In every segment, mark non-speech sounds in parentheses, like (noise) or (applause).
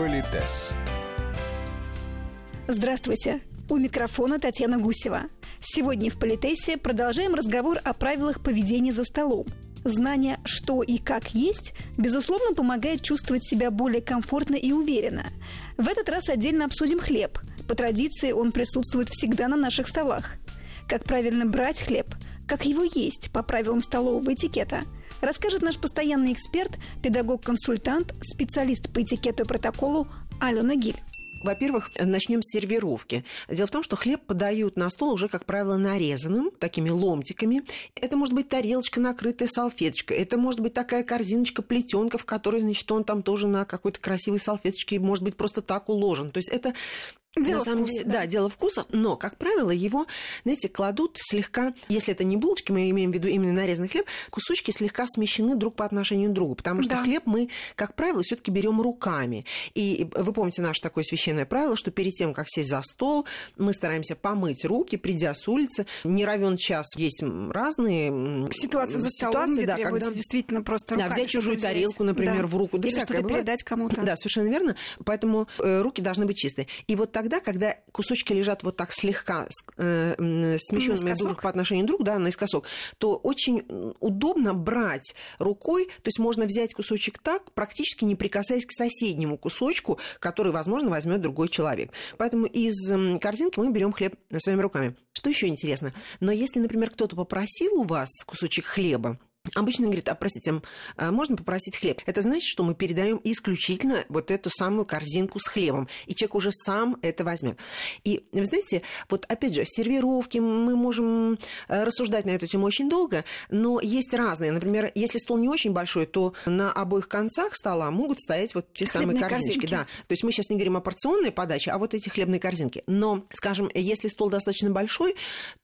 Политес. Здравствуйте. У микрофона Татьяна Гусева. Сегодня в Политесе продолжаем разговор о правилах поведения за столом. Знание, что и как есть, безусловно, помогает чувствовать себя более комфортно и уверенно. В этот раз отдельно обсудим хлеб. По традиции он присутствует всегда на наших столах. Как правильно брать хлеб, как его есть по правилам столового этикета, расскажет наш постоянный эксперт, педагог-консультант, специалист по этикету и протоколу Алена Гиль. Во-первых, начнем с сервировки. Дело в том, что хлеб подают на стол уже, как правило, нарезанным, такими ломтиками. Это может быть тарелочка, накрытая салфеточкой. Это может быть такая корзиночка, плетенка, в которой, значит, он там тоже на какой-то красивой салфеточке, может быть, просто так уложен. То есть это Дело на самом вкуса, деле, да. да, дело вкуса, но, как правило, его, знаете, кладут слегка, если это не булочки, мы имеем в виду именно нарезанный хлеб, кусочки слегка смещены друг по отношению к другу, потому что Да. хлеб мы, как правило, все-таки берем руками. И вы помните наше такое священное правило, что перед тем, как сесть за стол, мы стараемся помыть руки, придя с улицы. Не равен час есть разные м, Ситуация за столом, ситуации, да, когда действительно просто да, руками взять чужую взять. тарелку, например, Да. в руку. Да Или что-то передать кому-то. Да, совершенно верно. Поэтому э, руки должны быть чистые. И вот тогда, когда кусочки лежат вот так слегка э, смещенными друг по отношению друг, да, наискосок, то очень удобно брать рукой, то есть можно взять кусочек так, практически не прикасаясь к соседнему кусочку, который, возможно, возьмет другой человек. Поэтому из корзинки мы берем хлеб своими руками. Что еще интересно? Но если, например, кто-то попросил у вас кусочек хлеба, Обычно говорит, а простите, а можно попросить хлеб? Это значит, что мы передаем исключительно вот эту самую корзинку с хлебом, и человек уже сам это возьмет. И вы знаете, вот опять же, сервировки мы можем э, рассуждать на эту тему очень долго, но есть разные. Например, если стол не очень большой, то на обоих концах стола могут стоять вот те самые Хлебные корзиночки. корзинки. Да. То есть мы сейчас не говорим о порционной подаче, а вот эти хлебные корзинки. Но, скажем, если стол достаточно большой,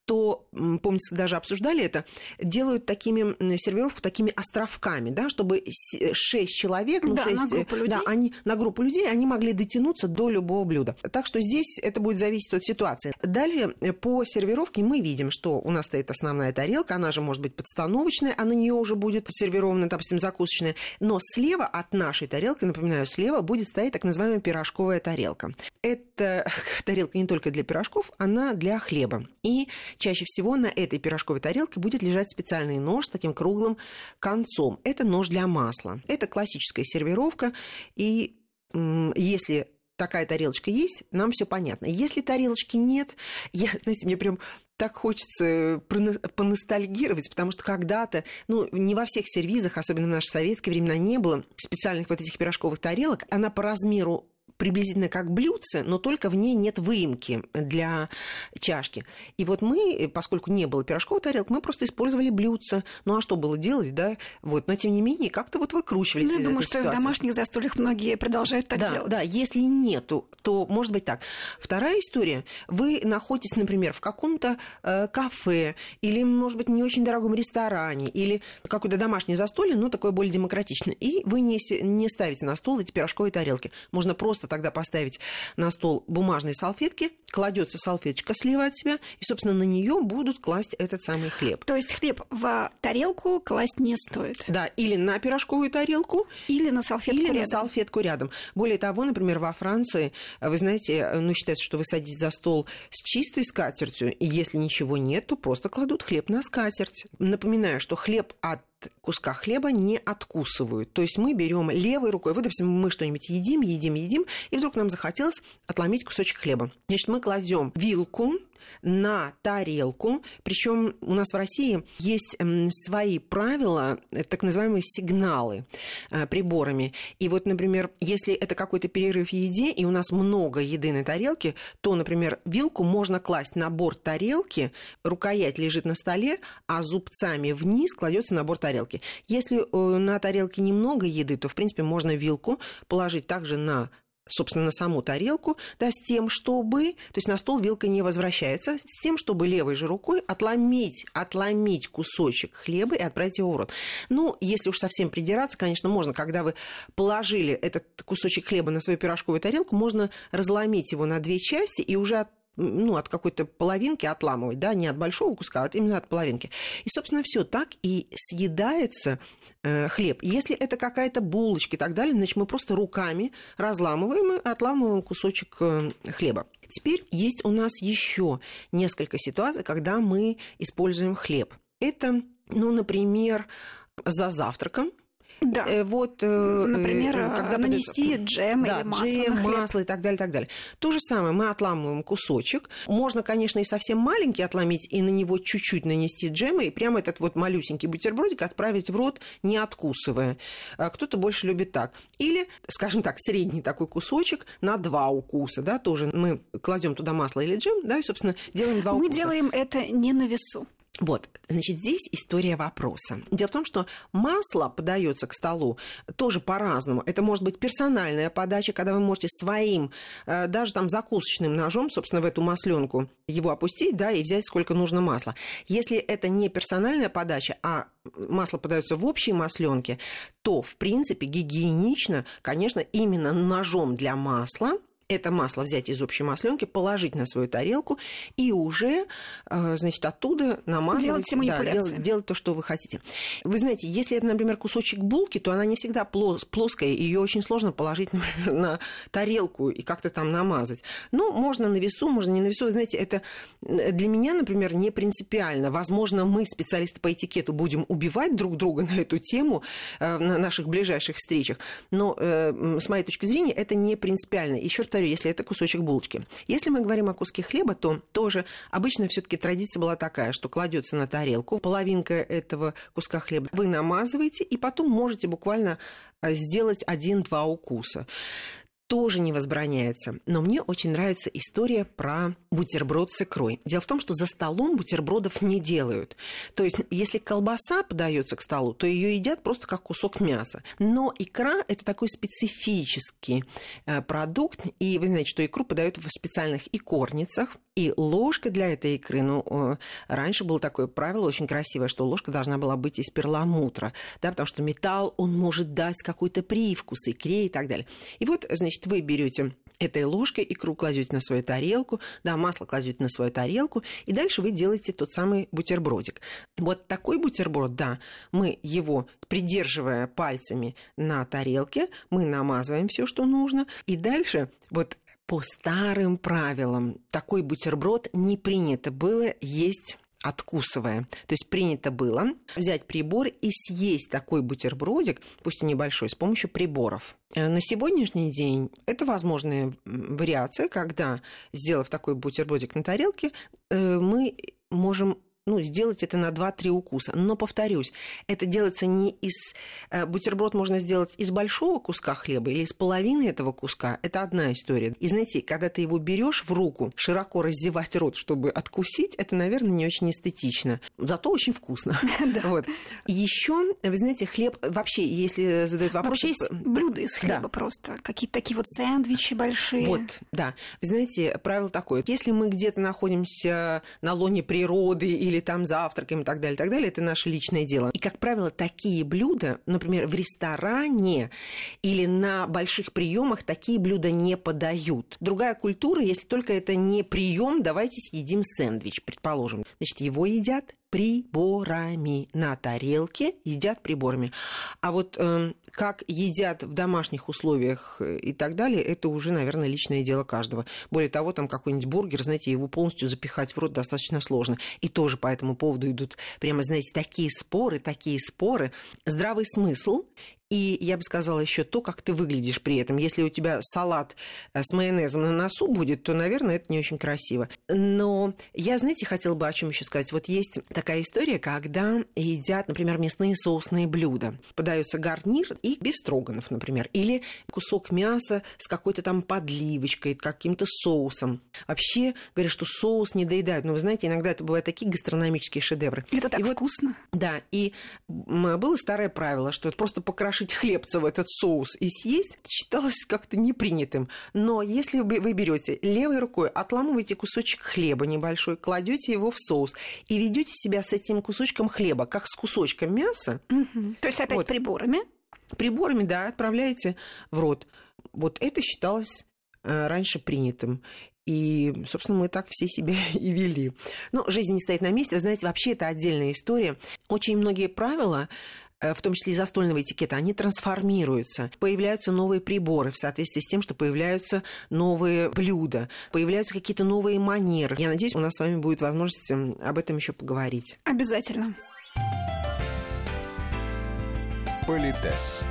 то, м, помните, даже обсуждали это, делают такими м, сервировку такими островками, да, чтобы с- шесть человек, ну, Да, на шесть, э, группу людей. да, они на группу людей, они могли дотянуться до любого блюда. Так что здесь это будет зависеть от ситуации. Далее э, по сервировке мы видим, что у нас стоит основная тарелка, она же может быть подстановочная, а на нее уже будет сервирована, допустим, закусочная. Но слева от нашей тарелки, напоминаю, слева будет стоять так называемая пирожковая тарелка. Это (laughs) тарелка не только для пирожков, она для хлеба. И чаще всего на этой пирожковой тарелке будет лежать специальный нож с таким круглым концом. Это нож для масла. Это классическая сервировка. И если такая тарелочка есть, нам все понятно. Если тарелочки нет, (laughs) я, знаете, мне прям так хочется проно- поностальгировать, потому что когда-то, ну, не во всех сервизах, особенно в наши советские времена, не было специальных вот этих пирожковых тарелок. Она по размеру приблизительно как блюдце, но только в ней нет выемки для чашки. И вот мы, поскольку не было пирожковых тарелок, мы просто использовали блюдце. Ну а что было делать, да? Вот. Но тем не менее, как-то вот выкручивались Ну, я думаю, что и в ситуации. домашних застольях многие продолжают так да, делать. Да, если нету, то может быть так. Вторая история. Вы находитесь, например, в каком-то э, кафе или, может быть, не очень дорогом ресторане или какое-то домашнее застолье, но такое более демократичное. И вы не, не ставите на стол эти пирожковые тарелки. Можно просто тогда поставить на стол бумажные салфетки, кладется салфеточка слева от себя, и, собственно, на нее будут класть этот самый хлеб. То есть хлеб в тарелку класть не стоит. Да, или на пирожковую тарелку, Или на салфетку или рядом. на салфетку рядом. Более того, например, во Франции, вы знаете, ну, считается, что вы садитесь за стол с чистой скатертью, и если ничего нет, то просто кладут хлеб на скатерть. Напоминаю, что хлеб от куска хлеба не откусывают. То есть мы берем левой рукой, вот, допустим, мы что-нибудь едим, едим, едим, и вдруг нам захотелось отломить кусочек хлеба. Значит, мы кладем вилку на тарелку. Причем у нас в России есть свои правила, э, так называемые сигналы э, приборами. И вот, например, если это какой-то перерыв в еде, и у нас много еды на тарелке, то, например, вилку можно класть на борт тарелки, рукоять лежит на столе, а зубцами вниз кладется на борт тарелки. Если э, на тарелке немного еды, то, в принципе, можно вилку положить также на собственно, на саму тарелку, да, с тем, чтобы, то есть на стол вилка не возвращается, с тем, чтобы левой же рукой отломить, отломить кусочек хлеба и отправить его в рот. Ну, если уж совсем придираться, конечно, можно, когда вы положили этот кусочек хлеба на свою пирожковую тарелку, можно разломить его на две части и уже ну, от какой-то половинки отламывать, да, не от большого куска, а именно от половинки. И, собственно, все так и съедается э, хлеб. Если это какая-то булочка и так далее, значит, мы просто руками разламываем и отламываем кусочек э, хлеба. Теперь есть у нас еще несколько ситуаций, когда мы используем хлеб. Это, ну, например, за завтраком да. Э, вот, э, Например, э, когда нанести подойдет... джем да, или масло джем, масло и так далее, и так далее. То же самое, мы отламываем кусочек. Можно, конечно, и совсем маленький отломить, и на него чуть-чуть нанести джема, и прямо этот вот малюсенький бутербродик отправить в рот, не откусывая. А кто-то больше любит так. Или, скажем так, средний такой кусочек на два укуса, да, тоже мы кладем туда масло или джем, да, и, собственно, делаем два мы укуса. Мы делаем это не на весу. Вот, значит, здесь история вопроса. Дело в том, что масло подается к столу тоже по-разному. Это может быть персональная подача, когда вы можете своим, э, даже там закусочным ножом, собственно, в эту масленку его опустить, да, и взять сколько нужно масла. Если это не персональная подача, а масло подается в общей масленке, то, в принципе, гигиенично, конечно, именно ножом для масла это масло взять из общей масленки, положить на свою тарелку и уже, э, значит, оттуда намазывать. Делать да, делать, делать то, что вы хотите. Вы знаете, если это, например, кусочек булки, то она не всегда плоская, ее очень сложно положить, (laughs) например, на тарелку и как-то там намазать. Ну, можно на весу, можно не на весу. Вы знаете, это для меня, например, не принципиально. Возможно, мы, специалисты по этикету, будем убивать друг друга (laughs) на эту тему э, на наших ближайших встречах, но э, с моей точки зрения это не принципиально. Еще раз повторю, если это кусочек булочки. Если мы говорим о куске хлеба, то тоже обычно все-таки традиция была такая, что кладется на тарелку половинка этого куска хлеба, вы намазываете и потом можете буквально э, сделать один-два укуса тоже не возбраняется. Но мне очень нравится история про бутерброд с икрой. Дело в том, что за столом бутербродов не делают. То есть, если колбаса подается к столу, то ее едят просто как кусок мяса. Но икра – это такой специфический э, продукт. И вы знаете, что икру подают в специальных икорницах. И ложка для этой икры, ну, раньше было такое правило очень красивое, что ложка должна была быть из перламутра, да, потому что металл, он может дать какой-то привкус икре и так далее. И вот, значит, вы берете этой ложкой икру кладете на свою тарелку, да, масло кладете на свою тарелку, и дальше вы делаете тот самый бутербродик. Вот такой бутерброд, да, мы его, придерживая пальцами на тарелке, мы намазываем все, что нужно, и дальше вот по старым правилам такой бутерброд не принято было есть откусывая. То есть принято было взять прибор и съесть такой бутербродик, пусть и небольшой, с помощью приборов. Э, на сегодняшний день это возможная вариация, когда, сделав такой бутербродик на тарелке, э, мы можем ну, сделать это на 2-3 укуса. Но, повторюсь, это делается не из... Э, бутерброд можно сделать из большого куска хлеба или из половины этого куска. Это одна история. И знаете, когда ты его берешь в руку, широко раздевать рот, чтобы откусить, это, наверное, не очень эстетично. Зато очень вкусно. (laughs) Вот. Еще, вы знаете, хлеб вообще, если задают вопрос... Вообще есть блюда из хлеба просто. Какие-то такие вот сэндвичи большие. Вот, да. Вы знаете, правило такое. Если мы где-то находимся на лоне природы или или там завтракаем и так далее, и так далее, это наше личное дело. И, как правило, такие блюда, например, в ресторане или на больших приемах такие блюда не подают. Другая культура, если только это не прием, давайте съедим сэндвич, предположим. Значит, его едят приборами на тарелке, едят приборами. А вот э, как едят в домашних условиях э, и так далее, это уже, наверное, личное дело каждого. Более того, там какой-нибудь бургер, знаете, его полностью запихать в рот достаточно сложно. И тоже по этому поводу идут прямо, знаете, такие споры, такие споры. Здравый смысл и я бы сказала еще то, как ты выглядишь при этом. Если у тебя салат э, с майонезом на носу будет, то, наверное, это не очень красиво. Но я, знаете, хотела бы о чем еще сказать. Вот есть такая история, когда едят, например, мясные соусные блюда. Подается гарнир и бифстроганов, например. Или кусок мяса с какой-то там подливочкой, каким-то соусом. Вообще говорят, что соус не доедают. Но вы знаете, иногда это бывают такие гастрономические шедевры. Это так и вкусно. Вот, да, и было старое правило, что это просто покрошить накрошить хлебца в этот соус и съесть считалось как-то непринятым. Но если вы берете левой рукой, отламываете кусочек хлеба небольшой, кладете его в соус и ведете себя с этим кусочком хлеба, как с кусочком мяса. Угу. То есть опять вот, приборами? Приборами, да, отправляете в рот. Вот это считалось э, раньше принятым. И, собственно, мы так все себя (laughs) и вели. Но жизнь не стоит на месте. Вы знаете, вообще это отдельная история. Очень многие правила в том числе и застольного этикета, они трансформируются. Появляются новые приборы в соответствии с тем, что появляются новые блюда, появляются какие-то новые манеры. Я надеюсь, у нас с вами будет возможность об этом еще поговорить. Обязательно. Политес.